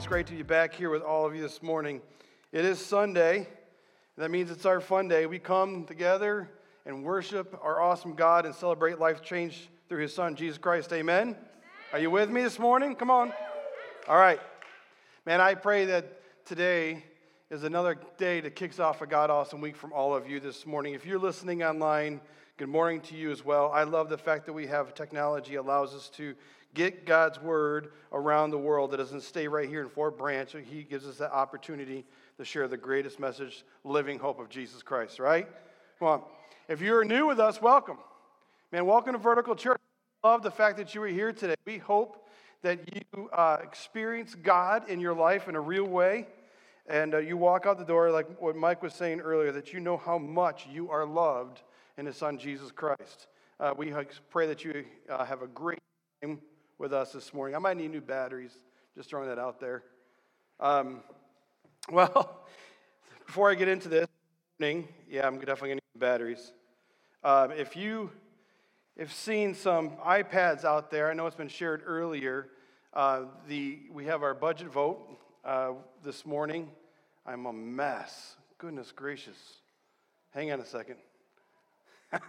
Man, man, it is great to be back here with all of you this morning. It is Sunday. That means it's our fun day. We come together and worship our awesome God and celebrate life change through his son, Jesus Christ. Amen? Amen. Are you with me this morning? Come on. All right. Man, I pray that today is another day that kicks off a God awesome week from all of you this morning. If you're listening online, good morning to you as well. I love the fact that we have technology allows us to get God's word around the world that doesn't stay right here in Fort Branch. He gives us that opportunity to share the greatest message, living hope of Jesus Christ, right? Come on. If you're new with us, welcome. Man, welcome to Vertical Church. Love the fact that you are here today. We hope that you uh, experience God in your life in a real way. And uh, you walk out the door, like what Mike was saying earlier, that you know how much you are loved in His Son, Jesus Christ. Uh, we pray that you uh, have a great time with us this morning. I might need new batteries, just throwing that out there. Um, well, before I get into this, yeah, I'm definitely going to need batteries. Um, if you have seen some iPads out there, I know it's been shared earlier. Uh, the, we have our budget vote uh, this morning. I'm a mess. Goodness gracious. Hang on a second.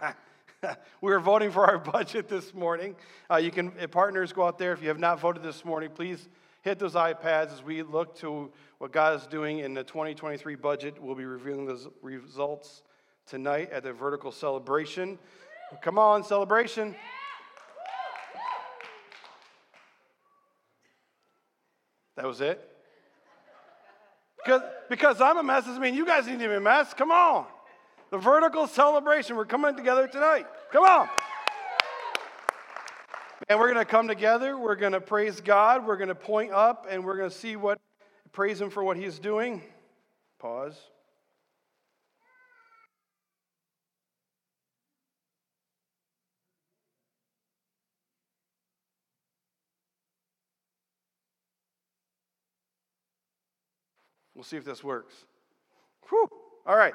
we are voting for our budget this morning. Uh, you can, partners, go out there. If you have not voted this morning, please hit those iPads as we look to what God is doing in the 2023 budget. We'll be reviewing those results tonight at the vertical celebration. Come on, celebration. That was it? Because, because I'm a mess doesn't mean you guys need to be a mess. Come on. The vertical celebration. We're coming together tonight. Come on. And we're going to come together. We're going to praise God. We're going to point up and we're going to see what, praise Him for what He's doing. Pause. We'll see if this works. Whew. All right.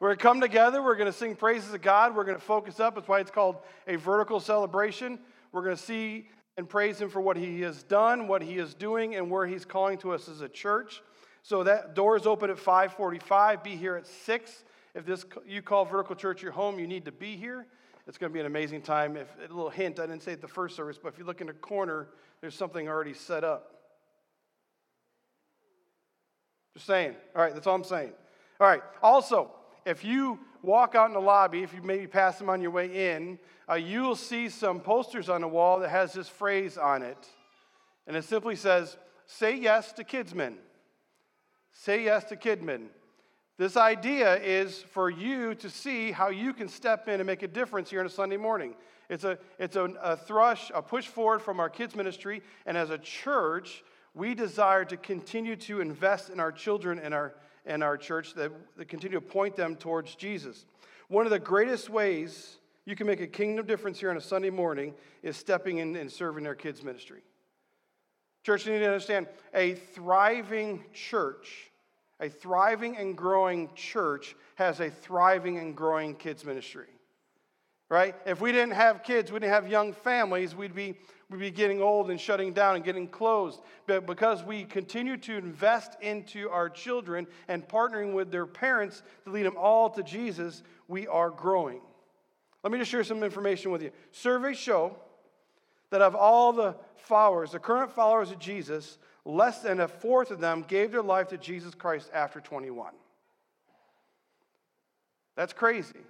We're going to come together. We're going to sing praises of God. We're going to focus up. That's why it's called a vertical celebration. We're going to see and praise Him for what He has done, what He is doing, and where He's calling to us as a church. So that door is open at 5:45. Be here at six. If this you call Vertical Church your home, you need to be here. It's going to be an amazing time. If a little hint, I didn't say it the first service, but if you look in the corner, there's something already set up. Just saying. All right, that's all I'm saying. All right. Also, if you walk out in the lobby, if you maybe pass them on your way in, uh, you will see some posters on the wall that has this phrase on it. And it simply says, Say yes to Kidsmen. Say yes to Kidmin. This idea is for you to see how you can step in and make a difference here on a Sunday morning. It's a, it's a, a thrush, a push forward from our kids' ministry. And as a church, we desire to continue to invest in our children and our, and our church, that, that continue to point them towards Jesus. One of the greatest ways you can make a kingdom difference here on a Sunday morning is stepping in and serving our kids' ministry. Church, you need to understand a thriving church, a thriving and growing church has a thriving and growing kids' ministry. Right? If we didn't have kids, we didn't have young families, we'd be we'd be getting old and shutting down and getting closed. But because we continue to invest into our children and partnering with their parents to lead them all to Jesus, we are growing. Let me just share some information with you. Surveys show that of all the followers, the current followers of Jesus, less than a fourth of them gave their life to Jesus Christ after 21. That's crazy.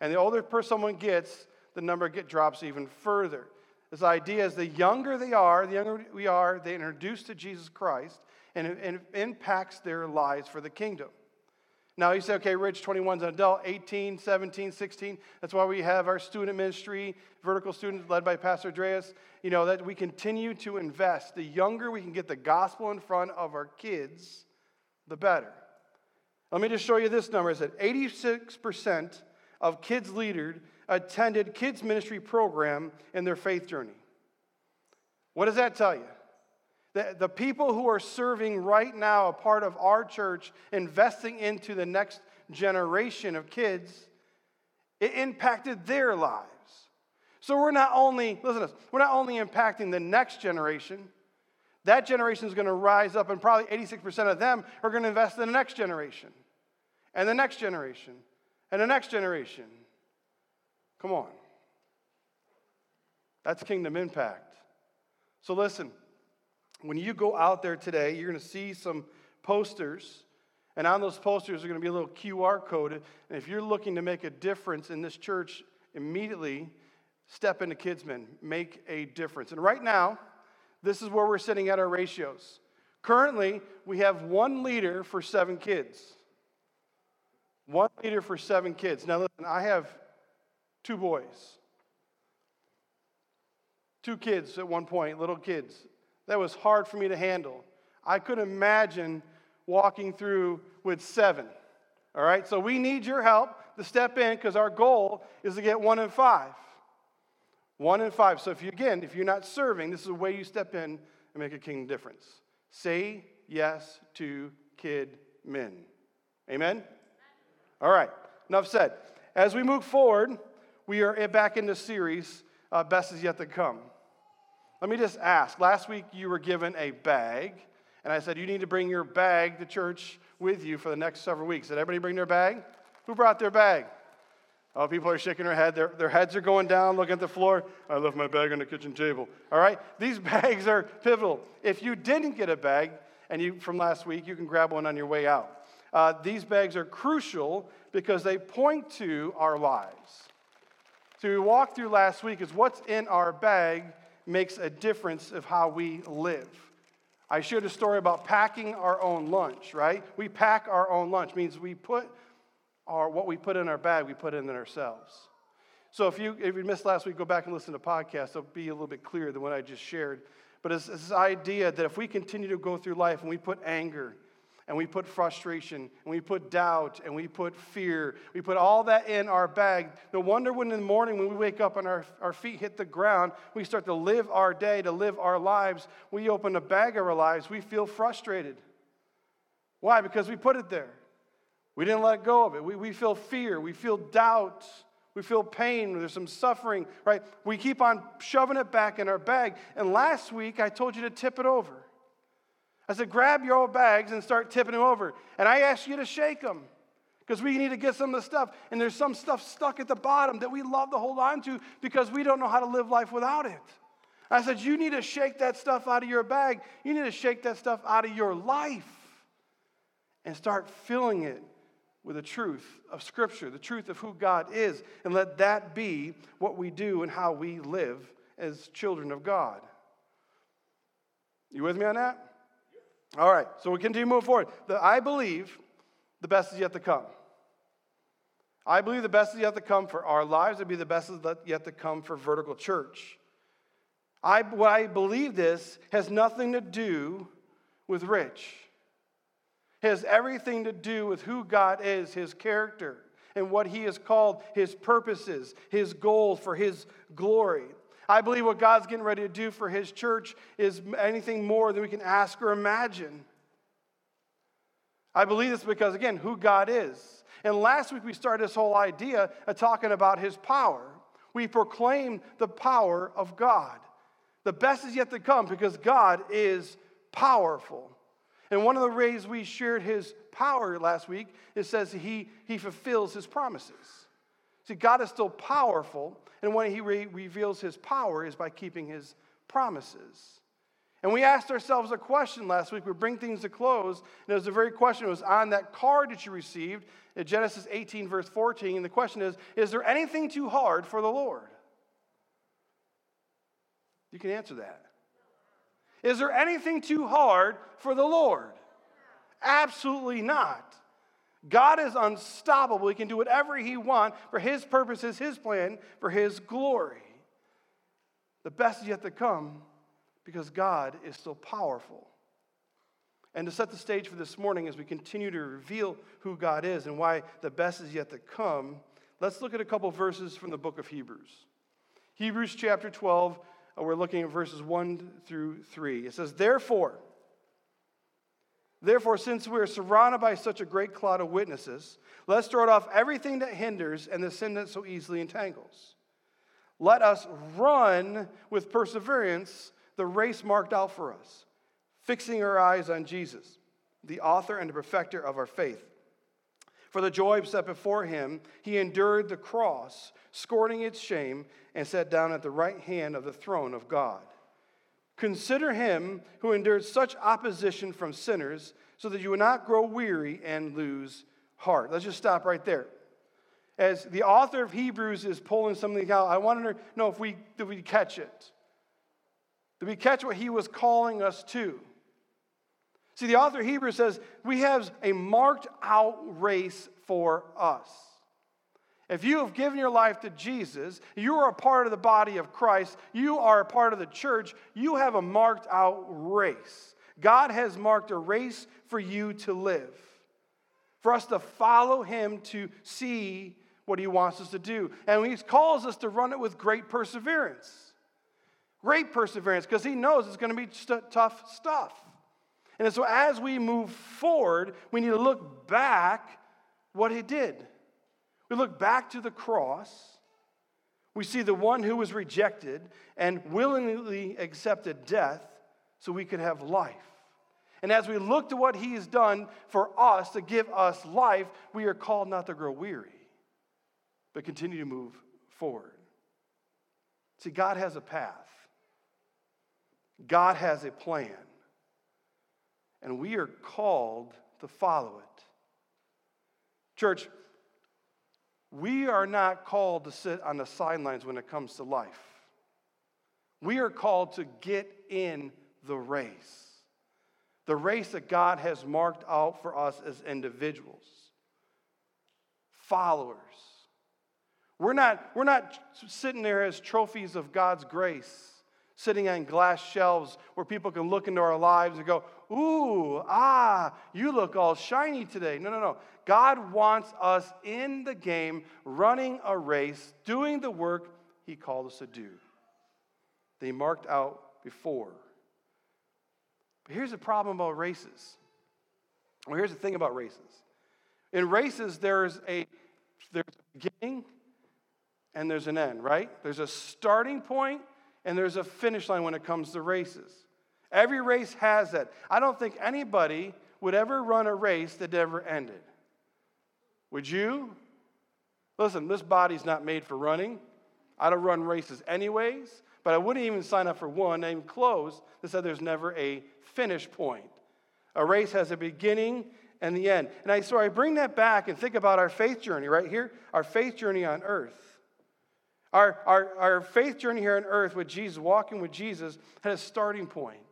And the older person someone gets, the number get, drops even further. This idea is the younger they are, the younger we are, they introduce to Jesus Christ, and it, impacts their lives for the kingdom. Now you say, okay, Rich, 21 is an adult, 18, 17, 16. That's why we have our student ministry, vertical students led by Pastor Andreas. You know, that we continue to invest. The younger we can get the gospel in front of our kids, the better. Let me just show you this number. It said 86% of kids leaders attended kids ministry program in their faith journey. What does that tell you? The, the people who are serving right now, a part of our church, investing into the next generation of kids, it impacted their lives. So we're not only, listen to this, we're not only impacting the next generation, That generation is going to rise up, and probably 86% of them are going to invest in the next generation, and the next generation, and the next generation. Come on. That's kingdom impact. So listen, when you go out there today, you're going to see some posters. And on those posters are going to be a little QR code. And if you're looking to make a difference in this church immediately, step into Kidsmen, make a difference. And right now, this is where we're sitting at our ratios. Currently, we have one leader for seven kids. One leader for seven kids. Now, listen, I have two boys two kids at one point, little kids. That was hard for me to handle. I couldn't imagine walking through with seven. All right, so we need your help to step in because our goal is to get one in five. One in five. So if you again, if you're not serving, this is a way you step in and make a kingdom difference. Say yes to kid men. Amen? All right, enough said. As we move forward, we are back in the series, uh, Best is Yet to Come. Let me just ask. Last week you were given a bag, and I said you need to bring your bag to church with you for the next several weeks. Did everybody bring their bag? Who brought their bag? Oh, people are shaking their head. Their, their heads are going down, looking at the floor. I left my bag on the kitchen table. All right? These bags are pivotal. If you didn't get a bag and you from last week, you can grab one on your way out. Uh, these bags are crucial because they point to our lives. So we walked through last week is what's in our bag makes a difference of how we live. I shared a story about packing our own lunch, right? We pack our own lunch, means we put our, what we put in our bag, we put in ourselves. So if you, if you missed last week, go back and listen to podcasts. It'll be a little bit clearer than what I just shared. But it's, it's this idea that if we continue to go through life and we put anger and we put frustration, and we put doubt, and we put fear. We put all that in our bag. No wonder when in the morning, when we wake up and our, our feet hit the ground, we start to live our day, to live our lives. We open a bag of our lives, we feel frustrated. Why? Because we put it there. We didn't let go of it. We, we feel fear, we feel doubt. We feel pain, there's some suffering, right? We keep on shoving it back in our bag. And last week, I told you to tip it over. I said, grab your old bags and start tipping them over. And I asked you to shake them because we need to get some of the stuff. And there's some stuff stuck at the bottom that we love to hold on to because we don't know how to live life without it. I said, you need to shake that stuff out of your bag. You need to shake that stuff out of your life and start filling it with the truth of Scripture, the truth of who God is, and let that be what we do and how we live as children of God. You with me on that? All right, so we continue moving forward. The, I believe the best is yet to come. I believe the best is yet to come for our lives. It'd be the best is yet to come for vertical church. I, what I believe this has nothing to do with Rich. It has everything to do with who God is, his character, and what he has called his purposes, his goals for his glory. I believe what God's getting ready to do for His church is anything more than we can ask or imagine. I believe this because, again, who God is. And last week we started this whole idea of talking about His power. We proclaim the power of God. The best is yet to come because God is powerful. And one of the ways we shared His power last week, it says He, he fulfills His promises. See, God is still powerful, and when He re- reveals His power is by keeping His promises. And we asked ourselves a question last week. We bring things to close, and it was the very question. It was on that card that you received in Genesis 18, verse 14. And the question is Is there anything too hard for the Lord? You can answer that. Is there anything too hard for the Lord? Absolutely not. God is unstoppable. He can do whatever He wants for His purposes, His plan, for His glory. The best is yet to come because God is still powerful. And to set the stage for this morning as we continue to reveal who God is and why the best is yet to come, let's look at a couple verses from the book of Hebrews. Hebrews chapter 12, uh, we're looking at verses 1 through 3. It says, Therefore, Therefore, since we are surrounded by such a great cloud of witnesses, let's throw off everything that hinders and the sin that so easily entangles. Let us run with perseverance the race marked out for us, fixing our eyes on Jesus, the author and the perfecter of our faith. For the joy set before him, he endured the cross, scorning its shame, and sat down at the right hand of the throne of God. Consider him who endured such opposition from sinners, so that you will not grow weary and lose heart. Let's just stop right there. As the author of Hebrews is pulling something out, I want to know if we did we catch it? Did we catch what he was calling us to? See, the author of Hebrews says we have a marked out race for us. If you have given your life to Jesus, you are a part of the body of Christ, you are a part of the church, you have a marked out race. God has marked a race for you to live, for us to follow Him to see what He wants us to do. And He calls us to run it with great perseverance. Great perseverance, because He knows it's going to be st- tough stuff. And so as we move forward, we need to look back what He did. We look back to the cross. We see the one who was rejected and willingly accepted death so we could have life. And as we look to what he has done for us to give us life, we are called not to grow weary, but continue to move forward. See, God has a path, God has a plan, and we are called to follow it. Church, we are not called to sit on the sidelines when it comes to life. We are called to get in the race, the race that God has marked out for us as individuals, followers. We're not, we're not sitting there as trophies of God's grace, sitting on glass shelves where people can look into our lives and go, Ooh, ah, you look all shiny today. No, no, no. God wants us in the game, running a race, doing the work He called us to do. They marked out before. But here's the problem about races. Well, here's the thing about races. In races, there's a there's a beginning and there's an end, right? There's a starting point and there's a finish line when it comes to races. Every race has that. I don't think anybody would ever run a race that never ended. Would you? Listen, this body's not made for running. I don't run races anyways, but I wouldn't even sign up for one named close that said there's never a finish point. A race has a beginning and the end. And I, so I bring that back and think about our faith journey right here, our faith journey on earth. Our, our, our faith journey here on earth with Jesus, walking with Jesus, had a starting point.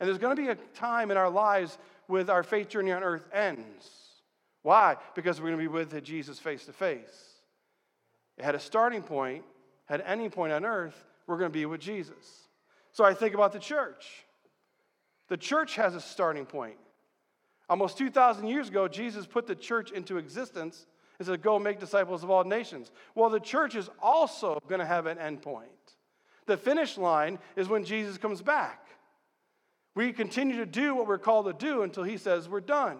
And there's going to be a time in our lives with our faith journey on earth ends. Why? Because we're going to be with Jesus face to face. It had a starting point, had any point on earth, we're going to be with Jesus. So I think about the church. The church has a starting point. Almost 2,000 years ago, Jesus put the church into existence and said, Go make disciples of all nations. Well, the church is also going to have an end point. The finish line is when Jesus comes back. We continue to do what we're called to do until he says we're done.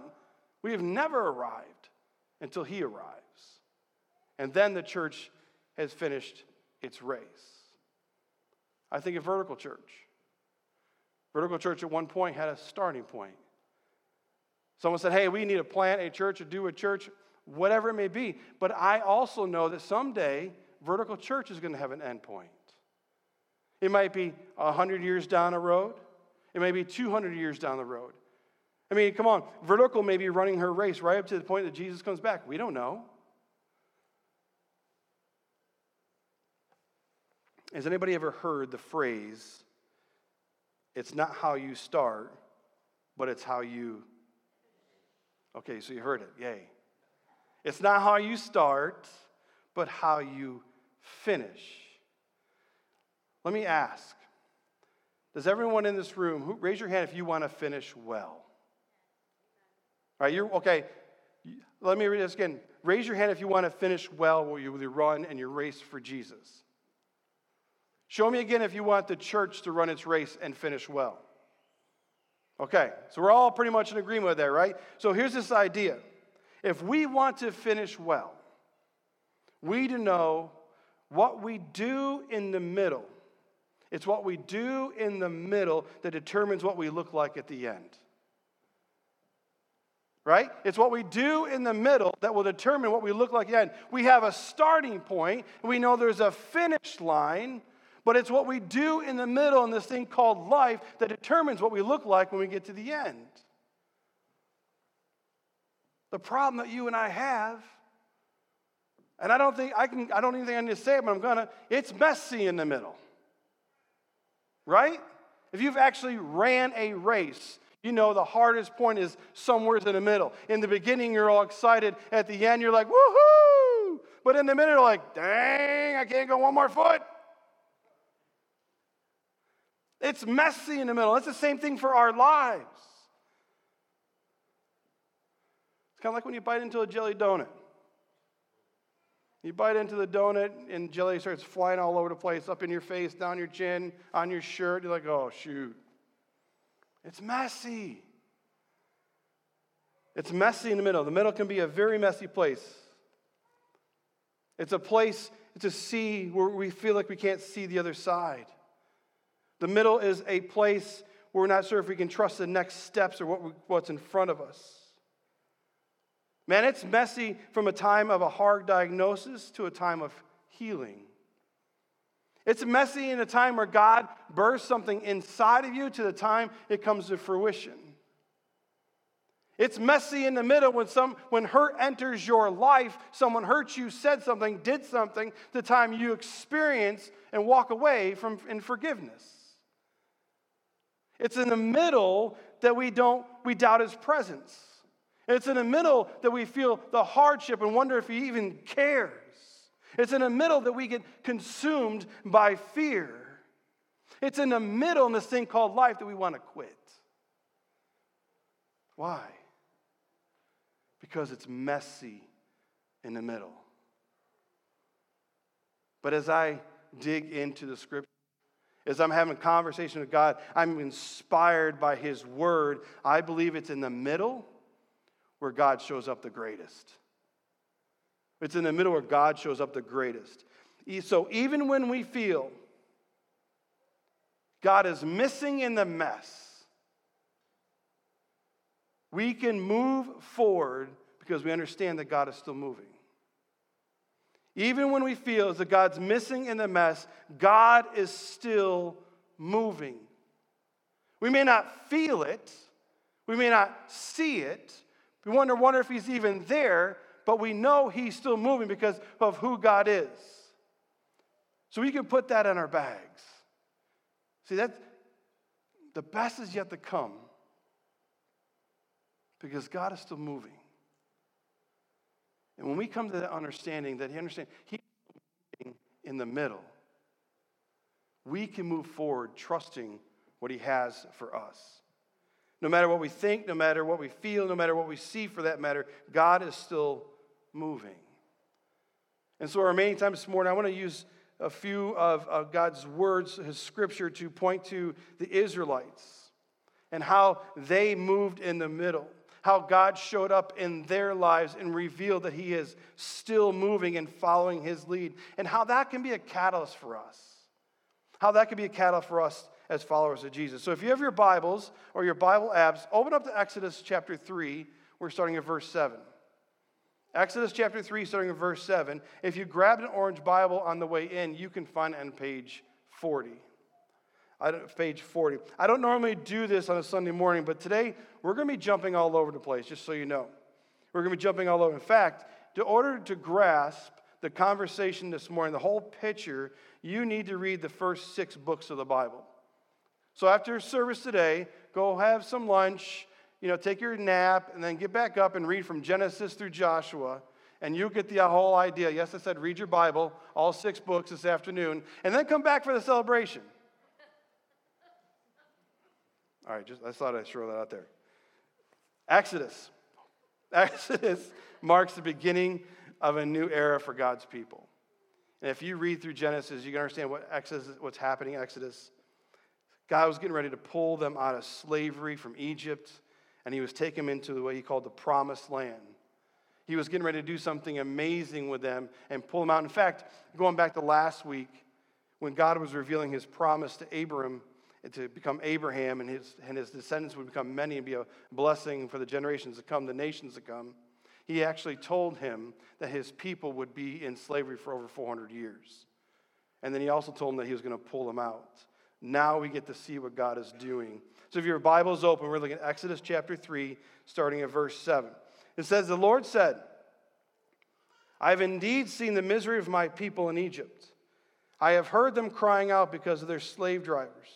We have never arrived until he arrives. And then the church has finished its race. I think of vertical church. Vertical church at one point had a starting point. Someone said, hey, we need to plant a church or do a church, whatever it may be. But I also know that someday vertical church is going to have an end point. It might be 100 years down the road, it may be 200 years down the road. I mean, come on, vertical may be running her race right up to the point that Jesus comes back. We don't know. Has anybody ever heard the phrase, it's not how you start, but it's how you. Okay, so you heard it. Yay. It's not how you start, but how you finish. Let me ask Does everyone in this room, raise your hand if you want to finish well? All right, you're okay. Let me read this again. Raise your hand if you want to finish well with your run and your race for Jesus. Show me again if you want the church to run its race and finish well. Okay, so we're all pretty much in agreement with that, right? So here's this idea. If we want to finish well, we need to know what we do in the middle It's what we do in the middle that determines what we look like at the end. Right? It's what we do in the middle that will determine what we look like at the end. We have a starting point, we know there's a finish line, but it's what we do in the middle in this thing called life that determines what we look like when we get to the end. The problem that you and I have, and I don't think I can, I don't even think I need to say it, but I'm gonna, it's messy in the middle. Right? If you've actually ran a race, you know the hardest point is somewhere in the middle. In the beginning, you're all excited. At the end, you're like, woohoo! But in the middle, you're like, dang, I can't go one more foot. It's messy in the middle. It's the same thing for our lives. It's kind of like when you bite into a jelly donut. You bite into the donut and jelly starts flying all over the place, up in your face, down your chin, on your shirt. You're like, oh, shoot. It's messy. It's messy in the middle. The middle can be a very messy place. It's a place to see where we feel like we can't see the other side. The middle is a place where we're not sure if we can trust the next steps or what we, what's in front of us. Man, it's messy from a time of a hard diagnosis to a time of healing. It's messy in a time where God bursts something inside of you to the time it comes to fruition. It's messy in the middle when, some, when hurt enters your life, someone hurt you, said something, did something, the time you experience and walk away from in forgiveness. It's in the middle that we don't we doubt his presence. It's in the middle that we feel the hardship and wonder if he even cares. It's in the middle that we get consumed by fear. It's in the middle in this thing called life that we want to quit. Why? Because it's messy in the middle. But as I dig into the scripture, as I'm having a conversation with God, I'm inspired by His word. I believe it's in the middle where God shows up the greatest. It's in the middle where God shows up the greatest. So even when we feel God is missing in the mess, we can move forward because we understand that God is still moving. Even when we feel that God's missing in the mess, God is still moving. We may not feel it, we may not see it, we wonder, wonder if He's even there, but we know He's still moving because of who God is. So we can put that in our bags. See, that the best is yet to come because God is still moving. And when we come to that understanding that He understands He's in the middle, we can move forward trusting what He has for us. No matter what we think, no matter what we feel, no matter what we see for that matter, God is still moving. And so, our remaining time this morning, I want to use a few of, of God's words, his scripture, to point to the Israelites and how they moved in the middle, how God showed up in their lives and revealed that he is still moving and following his lead, and how that can be a catalyst for us. How that can be a catalyst for us as followers of Jesus. So if you have your Bibles or your Bible apps, open up to Exodus chapter 3. We're starting at verse 7. Exodus chapter 3, starting at verse 7. If you grabbed an orange Bible on the way in, you can find it on page 40. I page 40. I don't normally do this on a Sunday morning, but today we're going to be jumping all over the place, just so you know. We're going to be jumping all over. In fact, in order to grasp the conversation this morning, the whole picture, you need to read the first six books of the Bible. So after service today, go have some lunch, you know, take your nap, and then get back up and read from Genesis through Joshua. And you'll get the whole idea. Yes, I said read your Bible, all six books this afternoon, and then come back for the celebration. All right, just I thought I'd throw that out there. Exodus. Exodus marks the beginning of a new era for God's people. And if you read through Genesis, you can understand what Exodus, what's happening in Exodus. God was getting ready to pull them out of slavery from Egypt, and he was taking them into what he called the promised land. He was getting ready to do something amazing with them and pull them out. In fact, going back to last week, when God was revealing his promise to Abram to become Abraham and his, and his descendants would become many and be a blessing for the generations to come, the nations to come, he actually told him that his people would be in slavery for over 400 years. And then he also told him that he was going to pull them out. Now we get to see what God is doing. So if your Bible is open, we're looking at Exodus chapter 3, starting at verse 7. It says, The Lord said, I have indeed seen the misery of my people in Egypt. I have heard them crying out because of their slave drivers.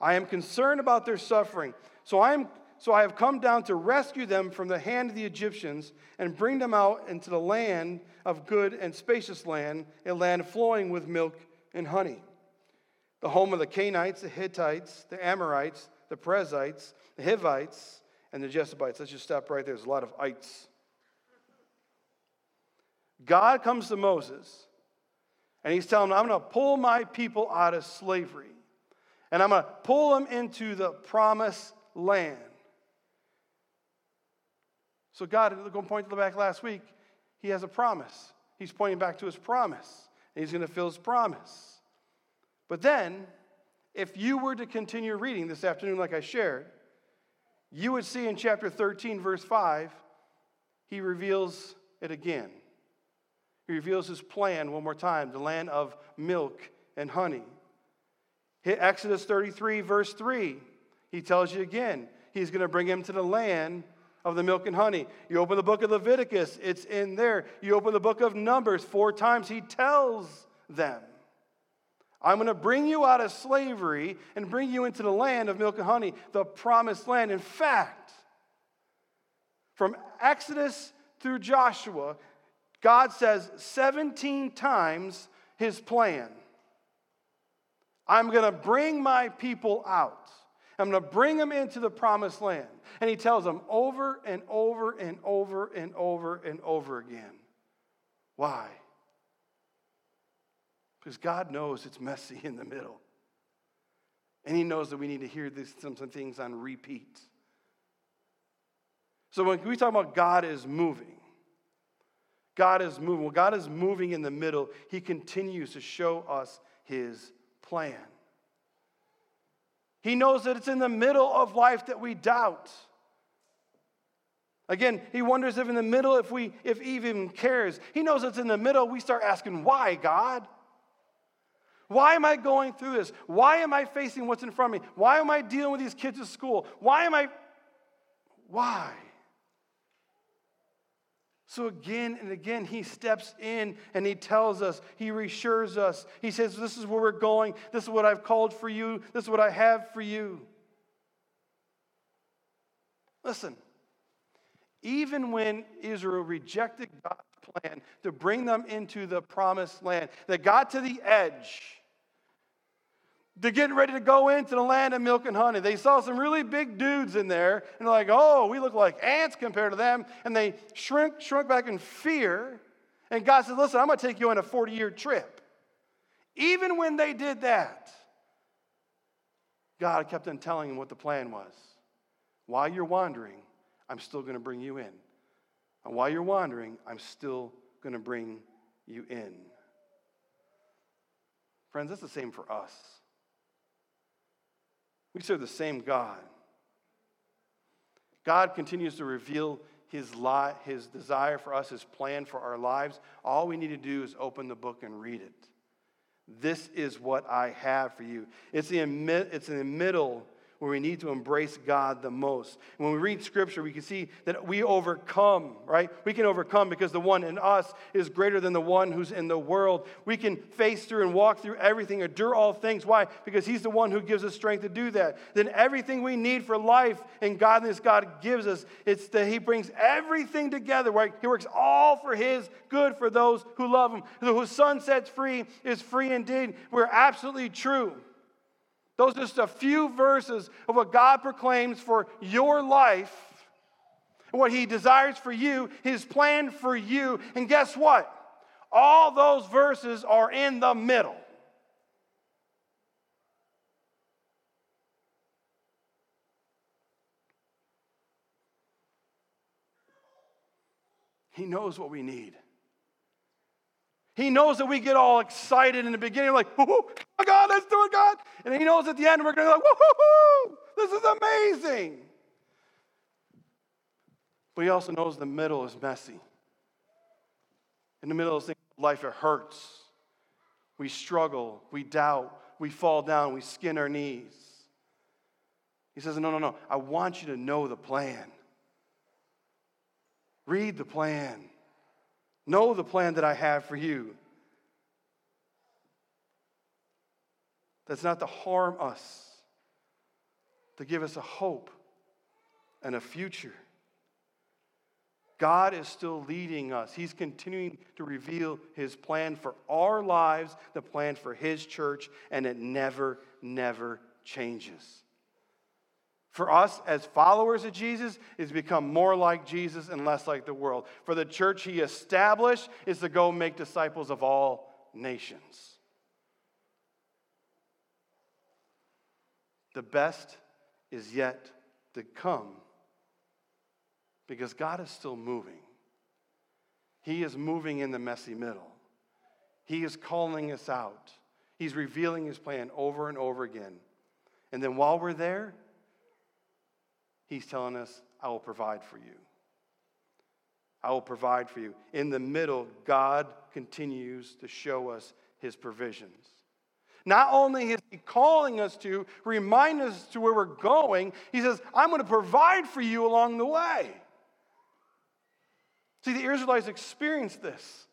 I am concerned about their suffering. So I, am, so I have come down to rescue them from the hand of the Egyptians and bring them out into the land of good and spacious land, a land flowing with milk and honey. The home of the Canaanites, the Hittites, the Amorites, the Perizzites, the Hivites, and the Jebusites. Let's just stop right there. There's a lot of ites. God comes to Moses and he's telling him, I'm going to pull my people out of slavery and I'm going to pull them into the promised land. So, God, going point to the back last week, He has a promise. He's pointing back to His promise, and He's going to fill His promise. But then, if you were to continue reading this afternoon, like I shared, you would see in chapter 13, verse 5, He reveals it again. He reveals His plan one more time the land of milk and honey. Exodus 33, verse 3. He tells you again, he's going to bring him to the land of the milk and honey. You open the book of Leviticus, it's in there. You open the book of Numbers, four times he tells them, I'm going to bring you out of slavery and bring you into the land of milk and honey, the promised land. In fact, from Exodus through Joshua, God says 17 times his plan. I'm going to bring my people out. I'm going to bring them into the promised land. And he tells them over and over and over and over and over again. Why? Because God knows it's messy in the middle. And he knows that we need to hear these, some, some things on repeat. So when we talk about God is moving, God is moving. Well, God is moving in the middle, he continues to show us his plan. He knows that it's in the middle of life that we doubt. Again, he wonders if in the middle, if we, if Eve even cares. He knows it's in the middle, we start asking, why, God? Why am I going through this? Why am I facing what's in front of me? Why am I dealing with these kids at school? Why am I? Why? So again and again, he steps in and he tells us, he reassures us. He says, This is where we're going. This is what I've called for you. This is what I have for you. Listen, even when Israel rejected God's plan to bring them into the promised land, they got to the edge they're getting ready to go into the land of milk and honey. They saw some really big dudes in there, and they're like, oh, we look like ants compared to them. And they shrink, shrunk back in fear. And God said, listen, I'm going to take you on a 40 year trip. Even when they did that, God kept on telling them what the plan was. While you're wandering, I'm still going to bring you in. And while you're wandering, I'm still going to bring you in. Friends, that's the same for us. We serve the same God. God continues to reveal his, lie, his desire for us, his plan for our lives. All we need to do is open the book and read it. This is what I have for you. It's, in, it's in the middle where we need to embrace God the most. when we read scripture, we can see that we overcome, right? We can overcome because the one in us is greater than the one who's in the world. We can face through and walk through everything, endure all things. Why? Because he's the one who gives us strength to do that. Then everything we need for life and godliness God gives us, it's that he brings everything together, right? He works all for his good for those who love him. Whose son sets free is free indeed. We're absolutely true. Those are just a few verses of what God proclaims for your life, what He desires for you, His plan for you. And guess what? All those verses are in the middle. He knows what we need. He knows that we get all excited in the beginning, like, oh my God, let's do it, God. And he knows at the end we're going to be like, woohoo, this is amazing. But he also knows the middle is messy. In the middle of life, it hurts. We struggle, we doubt, we fall down, we skin our knees. He says, No, no, no. I want you to know the plan. Read the plan. Know the plan that I have for you. That's not to harm us, to give us a hope and a future. God is still leading us. He's continuing to reveal His plan for our lives, the plan for His church, and it never, never changes. For us as followers of Jesus is become more like Jesus and less like the world. For the church he established is to go make disciples of all nations. The best is yet to come because God is still moving. He is moving in the messy middle. He is calling us out. He's revealing his plan over and over again. And then while we're there, he's telling us, I will provide for you. I will provide for you. In the middle, God continues to show us his provisions. Not only is he calling us to remind us to where we're going, he says, I'm going to provide for you along the way. See, the Israelites experienced this.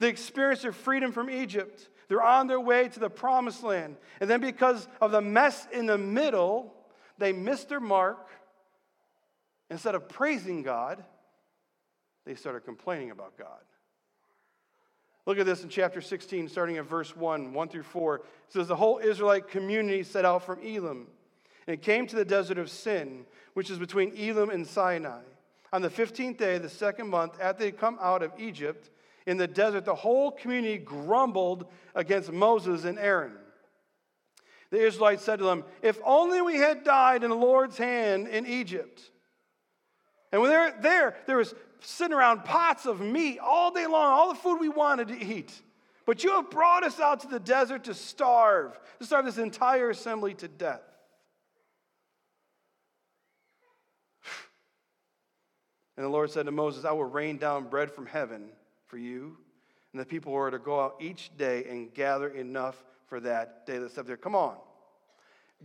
They experienced their freedom from Egypt. They're on their way to the promised land. And then, because of the mess in the middle, they missed their mark. Instead of praising God, they started complaining about God. Look at this in chapter 16, starting at verse 1, 1 through 4. It says, The whole Israelite community set out from Elim and it came to the desert of Sin, which is between Elim and Sinai. On the 15th day of the second month, after they had come out of Egypt, in the desert, the whole community grumbled against Moses and Aaron. The Israelites said to them, If only we had died in the Lord's hand in Egypt. And when they're there, there was sitting around pots of meat all day long, all the food we wanted to eat. But you have brought us out to the desert to starve, to starve this entire assembly to death. And the Lord said to Moses, I will rain down bread from heaven for you. And the people were to go out each day and gather enough for that day. Let's step there. Come on.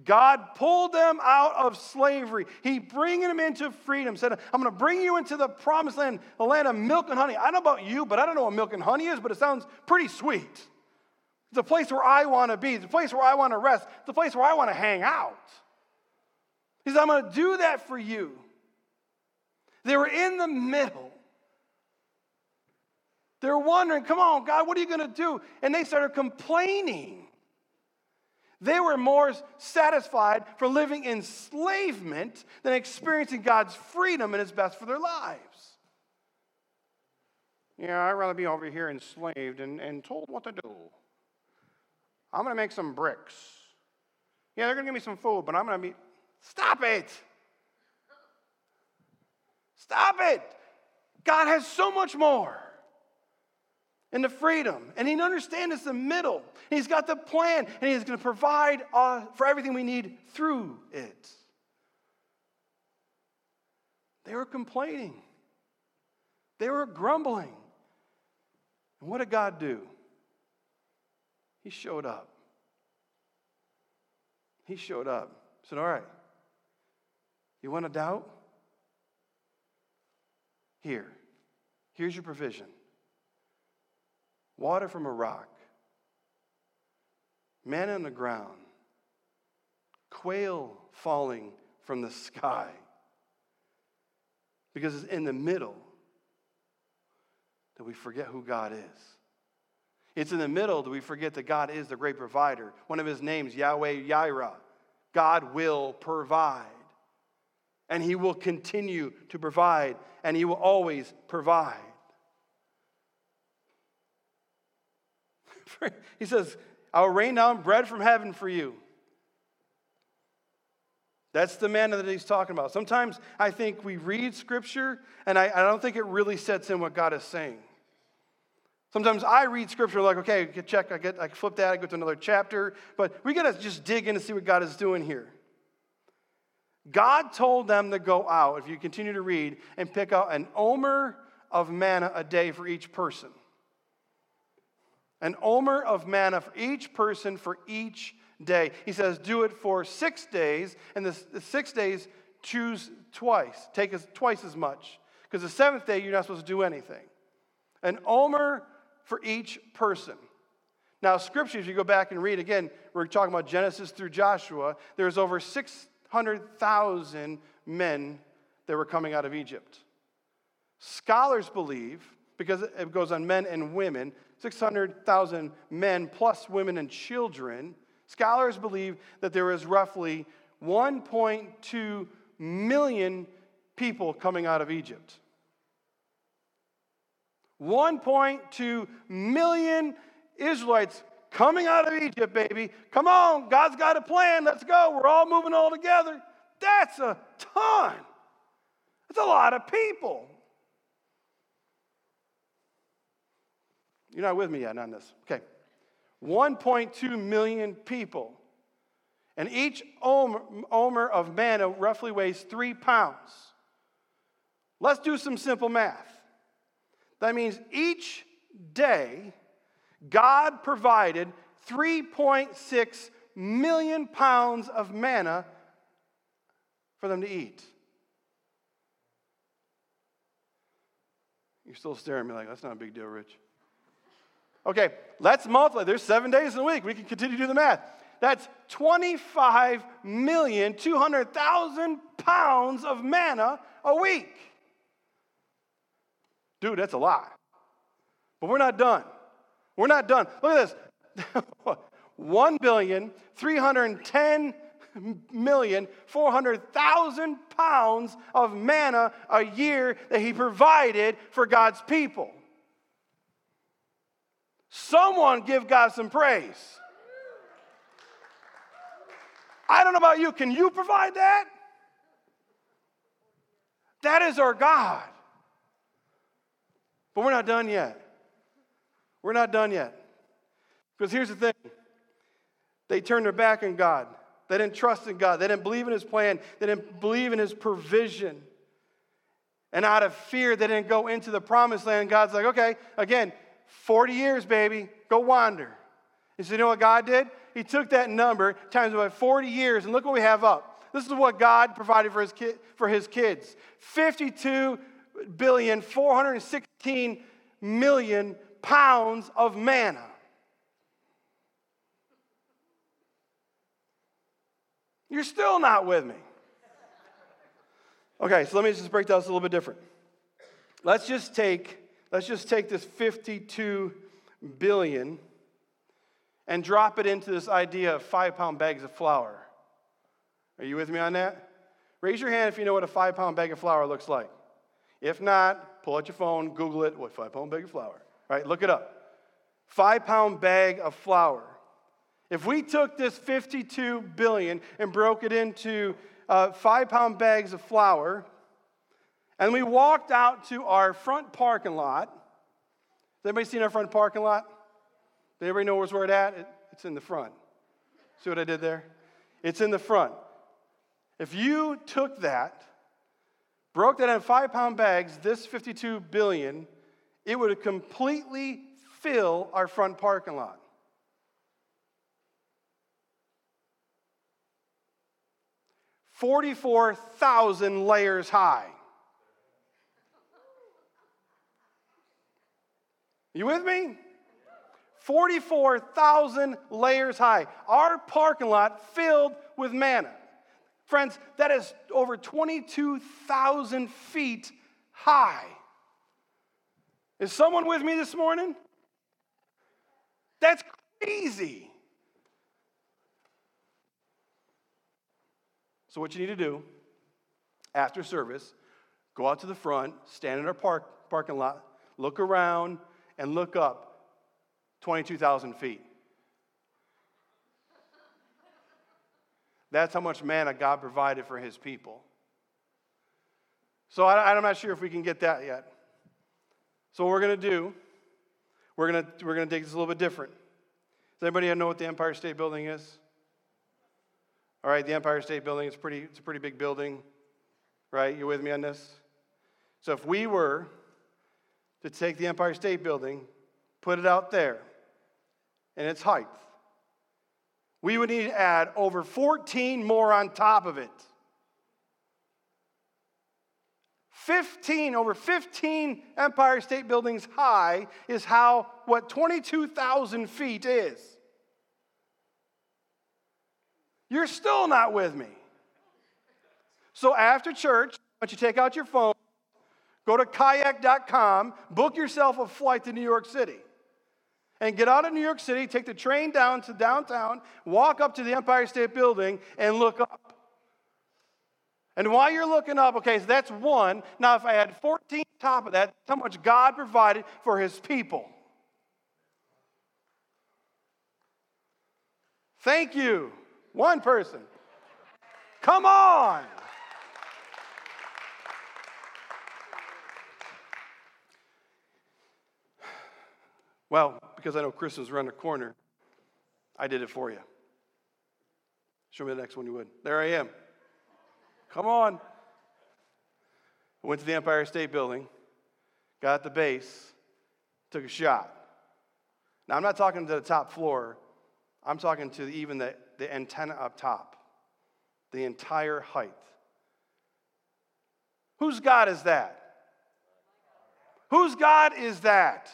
God pulled them out of slavery. He bringing them into freedom. Said, I'm going to bring you into the promised land, the land of milk and honey. I don't know about you, but I don't know what milk and honey is, but it sounds pretty sweet. It's a place where I want to be. It's a place where I want to rest. It's a place where I want to hang out. He said, I'm going to do that for you. They were in the middle. They were wondering, come on, God, what are you going to do? And they started complaining. They were more satisfied for living enslavement than experiencing God's freedom and His best for their lives. Yeah, I'd rather be over here enslaved and, and told what to do. I'm going to make some bricks. Yeah, they're going to give me some food, but I'm going to be. Stop it! Stop it! God has so much more. And the freedom. And he understands it's the middle. And he's got the plan, and he's going to provide uh, for everything we need through it. They were complaining, they were grumbling. And what did God do? He showed up. He showed up. Said, All right, you want to doubt? Here, here's your provision water from a rock, manna on the ground, quail falling from the sky. Because it's in the middle that we forget who God is. It's in the middle that we forget that God is the great provider. One of his names, Yahweh Yireh. God will provide. And he will continue to provide, and he will always provide. he says, I will rain down bread from heaven for you. That's the manna that he's talking about. Sometimes I think we read scripture and I, I don't think it really sets in what God is saying. Sometimes I read scripture like, okay, check, I get, I flip that, I go to another chapter, but we got to just dig in and see what God is doing here. God told them to go out, if you continue to read, and pick out an omer of manna a day for each person. An omer of manna for each person for each day. He says, do it for six days, and the, the six days, choose twice. Take as, twice as much. Because the seventh day, you're not supposed to do anything. An omer for each person. Now, scripture, if you go back and read again, we're talking about Genesis through Joshua, there's over 600,000 men that were coming out of Egypt. Scholars believe, because it goes on men and women, 600,000 men plus women and children, scholars believe that there is roughly 1.2 million people coming out of Egypt. 1.2 million Israelites coming out of Egypt, baby. Come on, God's got a plan. Let's go. We're all moving all together. That's a ton. That's a lot of people. You're not with me yet on this. Okay. 1.2 million people. And each omer of manna roughly weighs three pounds. Let's do some simple math. That means each day, God provided 3.6 million pounds of manna for them to eat. You're still staring at me like, that's not a big deal, Rich. Okay, let's multiply. There's seven days in a week. We can continue to do the math. That's 25,200,000 pounds of manna a week. Dude, that's a lot. But we're not done. We're not done. Look at this 1 billion, 310 million, 400,000 pounds of manna a year that he provided for God's people. Someone give God some praise. I don't know about you. Can you provide that? That is our God. But we're not done yet. We're not done yet. Because here's the thing they turned their back on God. They didn't trust in God. They didn't believe in His plan. They didn't believe in His provision. And out of fear, they didn't go into the promised land. God's like, okay, again, 40 years, baby, go wander. And so you know what God did? He took that number times by 40 years, and look what we have up. This is what God provided for his, ki- for his kids 52 billion, 416 million pounds of manna. You're still not with me. Okay, so let me just break this a little bit different. Let's just take let's just take this 52 billion and drop it into this idea of five pound bags of flour. Are you with me on that? Raise your hand if you know what a five pound bag of flour looks like. If not, pull out your phone, Google it. What five pound bag of flour? Right? Look it up. Five pound bag of flour. If we took this 52 billion and broke it into uh, five pound bags of flour, and we walked out to our front parking lot. Has anybody seen our front parking lot? Does anybody know where it's at? It, it's in the front. See what I did there? It's in the front. If you took that, broke that in five pound bags, this 52 billion, it would completely fill our front parking lot. Forty-four thousand layers high. You with me? 44,000 layers high. Our parking lot filled with manna. Friends, that is over 22,000 feet high. Is someone with me this morning? That's crazy. So, what you need to do after service, go out to the front, stand in our park, parking lot, look around, and look up 22,000 feet. That's how much manna God provided for his people. So I, I'm not sure if we can get that yet. So, what we're going to do, we're going to we're going to take this a little bit different. Does anybody know what the Empire State Building is? All right, the Empire State Building is pretty, it's a pretty big building, right? You with me on this? So if we were to take the Empire State Building, put it out there, and its height, we would need to add over 14 more on top of it. 15, over 15 Empire State Buildings high is how what 22,000 feet is. You're still not with me. So after church, why don't you take out your phone, go to kayak.com, book yourself a flight to New York City. And get out of New York City, take the train down to downtown, walk up to the Empire State Building, and look up. And while you're looking up, okay, so that's one. Now, if I had 14 top of that, how much God provided for his people. Thank you. One person. Come on. Well, because I know Christmas around the corner, I did it for you. Show me the next one you would. There I am. Come on. I went to the Empire State Building, got at the base, took a shot. Now, I'm not talking to the top floor, I'm talking to even the, the antenna up top, the entire height. Whose God is that? Whose God is that?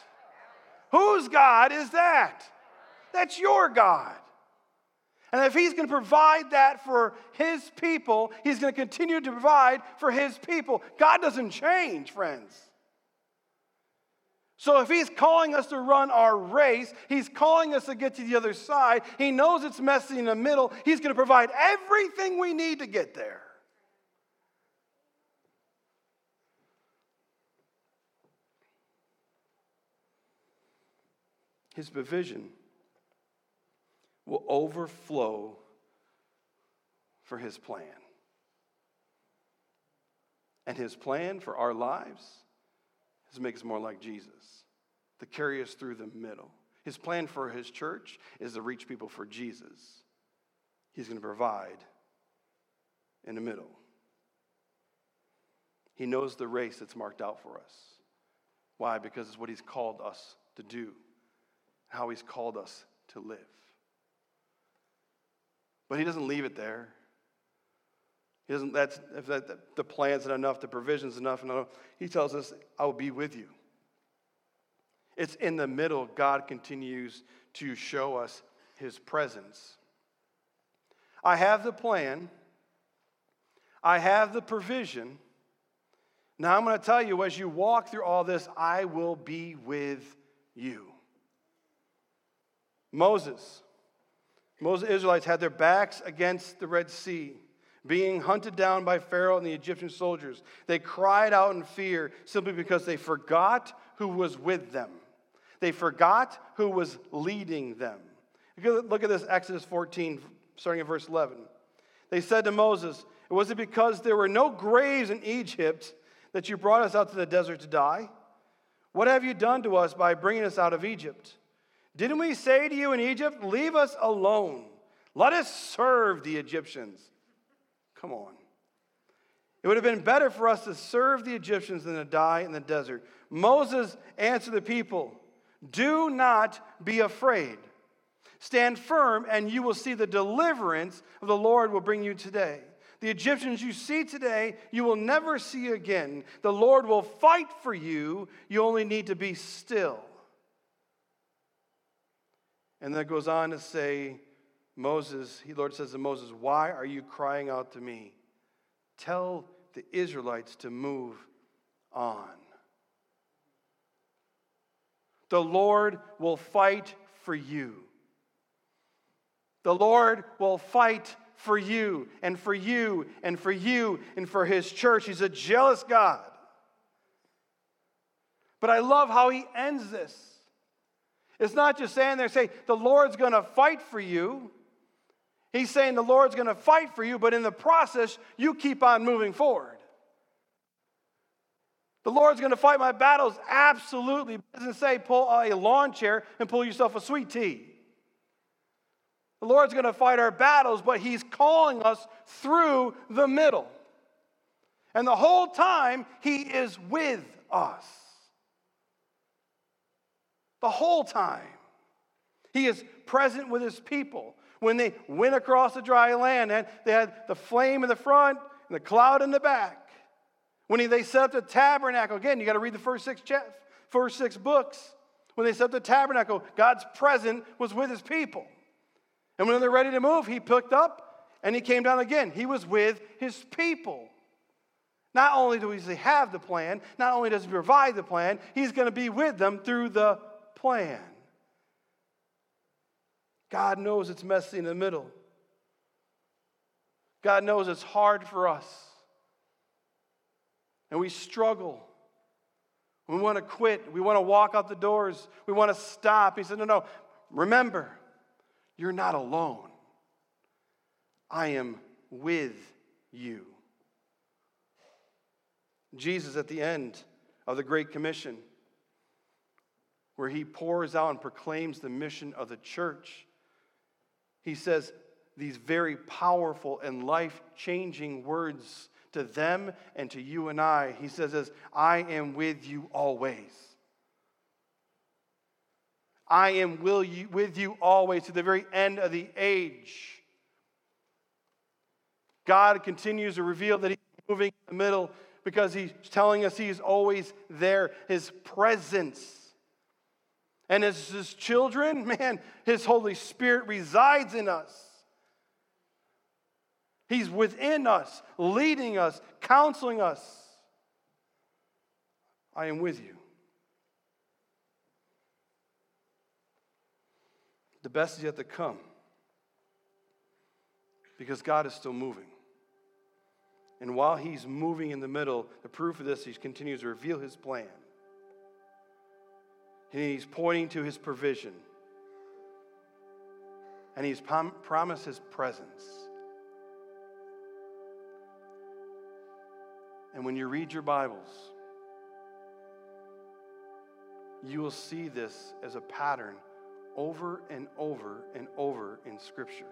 Whose God is that? That's your God. And if he's going to provide that for his people, he's going to continue to provide for his people. God doesn't change, friends. So if he's calling us to run our race, he's calling us to get to the other side. He knows it's messy in the middle. He's going to provide everything we need to get there. His provision will overflow for his plan. And his plan for our lives is to make us more like Jesus, to carry us through the middle. His plan for his church is to reach people for Jesus. He's going to provide in the middle. He knows the race that's marked out for us. Why? Because it's what he's called us to do, how he's called us to live. But he doesn't leave it there. He doesn't, that's, if that, the plan's not enough, the provision's enough, enough, he tells us, I will be with you. It's in the middle, God continues to show us his presence. I have the plan, I have the provision. Now I'm going to tell you, as you walk through all this, I will be with you. Moses, most Israelites had their backs against the Red Sea, being hunted down by Pharaoh and the Egyptian soldiers. They cried out in fear simply because they forgot who was with them. They forgot who was leading them. Look at this Exodus 14, starting at verse 11. They said to Moses, Was it because there were no graves in Egypt that you brought us out to the desert to die? What have you done to us by bringing us out of Egypt? Didn't we say to you in Egypt, Leave us alone? Let us serve the Egyptians. Come on. It would have been better for us to serve the Egyptians than to die in the desert. Moses answered the people Do not be afraid. Stand firm, and you will see the deliverance of the Lord will bring you today. The Egyptians you see today, you will never see again. The Lord will fight for you. You only need to be still. And then it goes on to say, Moses, he Lord says to Moses, Why are you crying out to me? Tell the Israelites to move on. The Lord will fight for you. The Lord will fight for you and for you and for you and for his church. He's a jealous God. But I love how he ends this. It's not just saying there, say, the Lord's going to fight for you. He's saying the Lord's going to fight for you, but in the process, you keep on moving forward. The Lord's going to fight my battles. Absolutely. It doesn't say pull a lawn chair and pull yourself a sweet tea. The Lord's going to fight our battles, but He's calling us through the middle. And the whole time, He is with us. The whole time. He is present with His people. When they went across the dry land, and they had the flame in the front and the cloud in the back. When they set up the tabernacle, again, you got to read the first six, first six books. When they set up the tabernacle, God's presence was with his people. And when they're ready to move, he picked up and he came down again. He was with his people. Not only does he have the plan, not only does he provide the plan, he's going to be with them through the plan. God knows it's messy in the middle. God knows it's hard for us. And we struggle. We want to quit. We want to walk out the doors. We want to stop. He said, No, no. Remember, you're not alone. I am with you. Jesus, at the end of the Great Commission, where he pours out and proclaims the mission of the church, he says these very powerful and life changing words to them and to you and I. He says, as I am with you always. I am will you, with you always to the very end of the age. God continues to reveal that He's moving in the middle because He's telling us He's always there, His presence. And as His children, man, His Holy Spirit resides in us. He's within us, leading us, counseling us. I am with you. The best is yet to come because God is still moving. And while He's moving in the middle, the proof of this, He continues to reveal His plan. And He's pointing to His provision. And He's prom- promised His presence. And when you read your Bibles, you will see this as a pattern over and over and over in Scripture.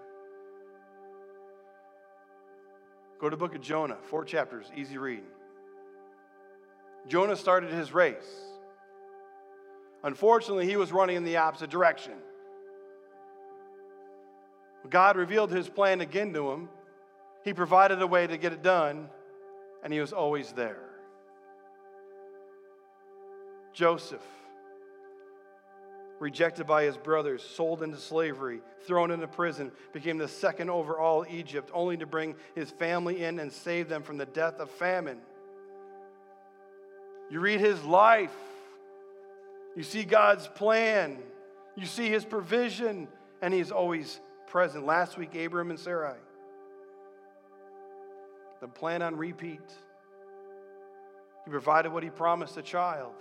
Go to the book of Jonah, four chapters, easy reading. Jonah started his race. Unfortunately, he was running in the opposite direction. God revealed his plan again to him. He provided a way to get it done, and he was always there. Joseph rejected by his brothers, sold into slavery, thrown into prison, became the second over all Egypt, only to bring his family in and save them from the death of famine. You read his life, you see God's plan, you see his provision, and he's always present. Last week, Abram and Sarai. The plan on repeat. He provided what he promised a child,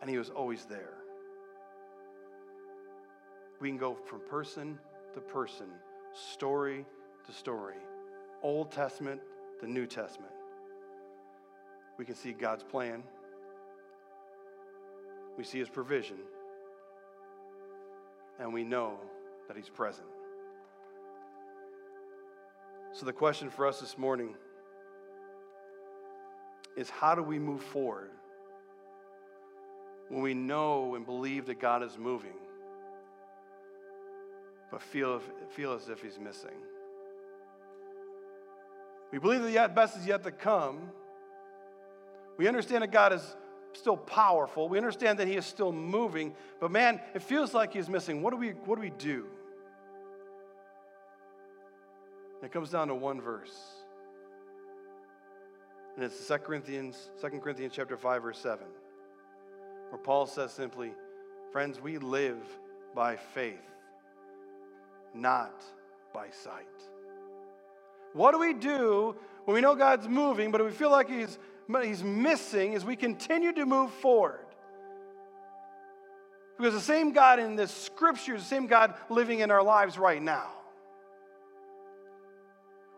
and he was always there we can go from person to person, story to story, Old Testament to New Testament. We can see God's plan, we see His provision, and we know that He's present. So, the question for us this morning is how do we move forward when we know and believe that God is moving? but feel, feel as if he's missing. We believe that the best is yet to come. We understand that God is still powerful. We understand that he is still moving, but man, it feels like he's missing. What do we, what do, we do? it comes down to one verse. And it's 2 Corinthians, 2 Corinthians chapter 5, verse 7, where Paul says simply, Friends, we live by faith not by sight. What do we do when we know God's moving, but we feel like He's, he's missing as we continue to move forward? Because the same God in this scripture is the same God living in our lives right now.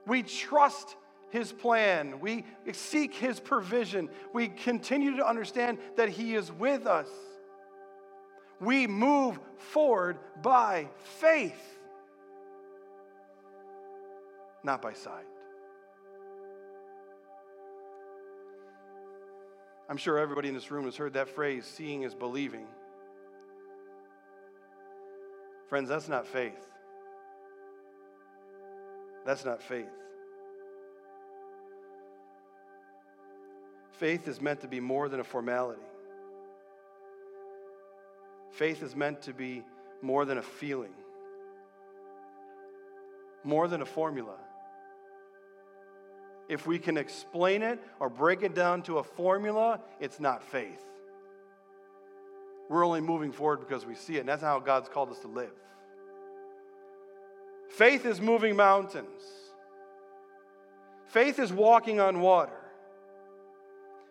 We trust his plan. We seek his provision. We continue to understand that he is with us. We move forward by faith, not by sight. I'm sure everybody in this room has heard that phrase seeing is believing. Friends, that's not faith. That's not faith. Faith is meant to be more than a formality. Faith is meant to be more than a feeling, more than a formula. If we can explain it or break it down to a formula, it's not faith. We're only moving forward because we see it, and that's how God's called us to live. Faith is moving mountains. Faith is walking on water.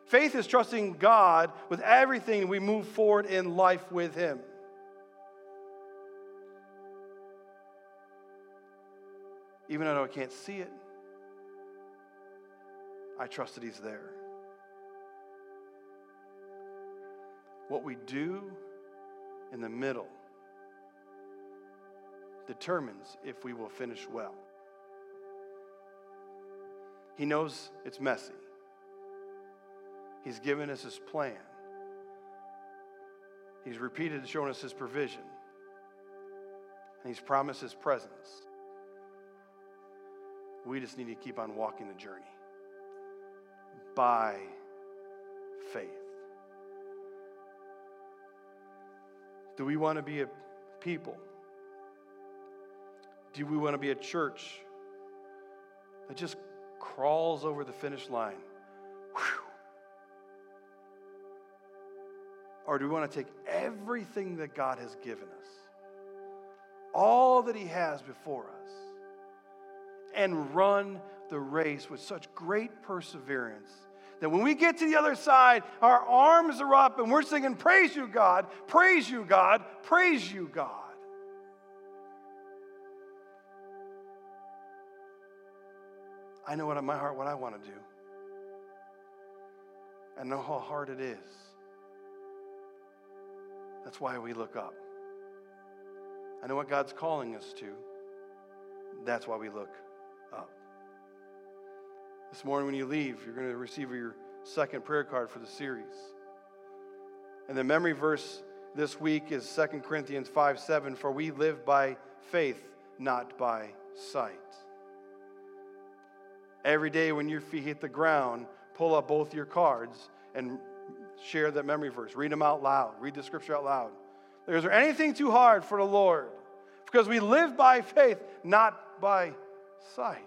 Faith is trusting God with everything we move forward in life with Him. Even though I can't see it, I trust that He's there. What we do in the middle determines if we will finish well. He knows it's messy. He's given us his plan. He's repeated showing us his provision. And he's promised his presence. We just need to keep on walking the journey by faith. Do we want to be a people? Do we want to be a church that just crawls over the finish line? Whew. Or do we want to take everything that God has given us, all that He has before us, and run the race with such great perseverance that when we get to the other side, our arms are up and we're singing, Praise you, God, praise you, God, praise you, God. I know what in my heart what I want to do. I know how hard it is. That's why we look up. I know what God's calling us to. That's why we look up. This morning, when you leave, you're going to receive your second prayer card for the series. And the memory verse this week is 2 Corinthians 5 7 For we live by faith, not by sight. Every day when your feet hit the ground, pull up both your cards and share that memory verse. Read them out loud. Read the scripture out loud. Is there anything too hard for the Lord? Because we live by faith, not by sight.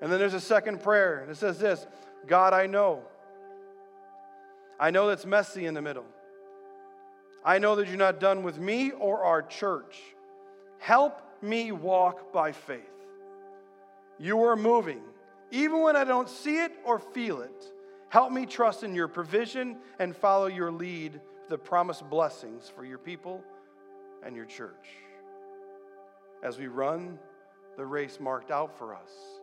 And then there's a second prayer, and it says this God, I know. I know that's messy in the middle. I know that you're not done with me or our church. Help me walk by faith. You are moving, even when I don't see it or feel it. Help me trust in your provision and follow your lead, the promised blessings for your people and your church. As we run the race marked out for us,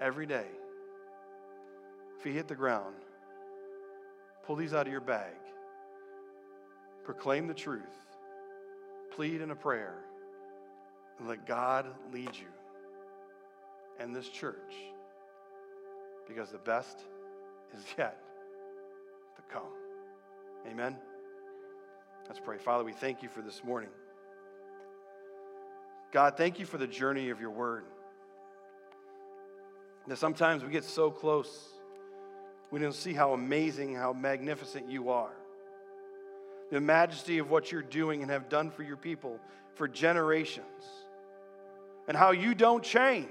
every day, if you hit the ground, pull these out of your bag, proclaim the truth, plead in a prayer, and let God lead you and this church because the best is yet to come. Amen. Let's pray. Father, we thank you for this morning. God, thank you for the journey of your word. That sometimes we get so close, we don't see how amazing, how magnificent you are. The majesty of what you're doing and have done for your people for generations, and how you don't change.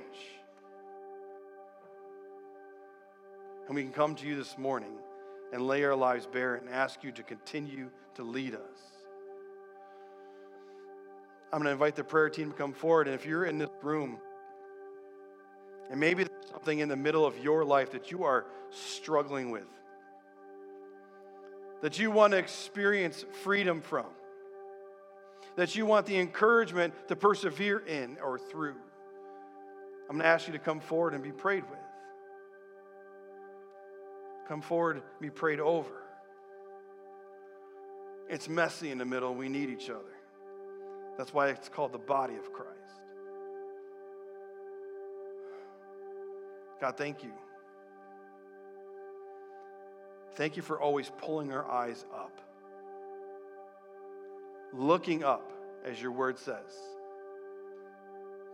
And we can come to you this morning and lay our lives bare and ask you to continue to lead us. I'm going to invite the prayer team to come forward. And if you're in this room, and maybe something in the middle of your life that you are struggling with, that you want to experience freedom from, that you want the encouragement to persevere in or through. I'm going to ask you to come forward and be prayed with. Come forward, be prayed over. It's messy in the middle, we need each other. That's why it's called the body of Christ. God, thank you. Thank you for always pulling our eyes up, looking up, as your word says,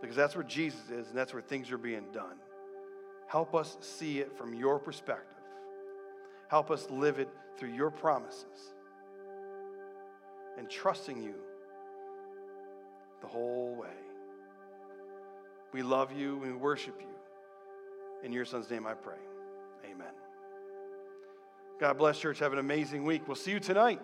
because that's where Jesus is and that's where things are being done. Help us see it from your perspective. Help us live it through your promises and trusting you the whole way. We love you, we worship you. In your son's name I pray. Amen. God bless church. Have an amazing week. We'll see you tonight.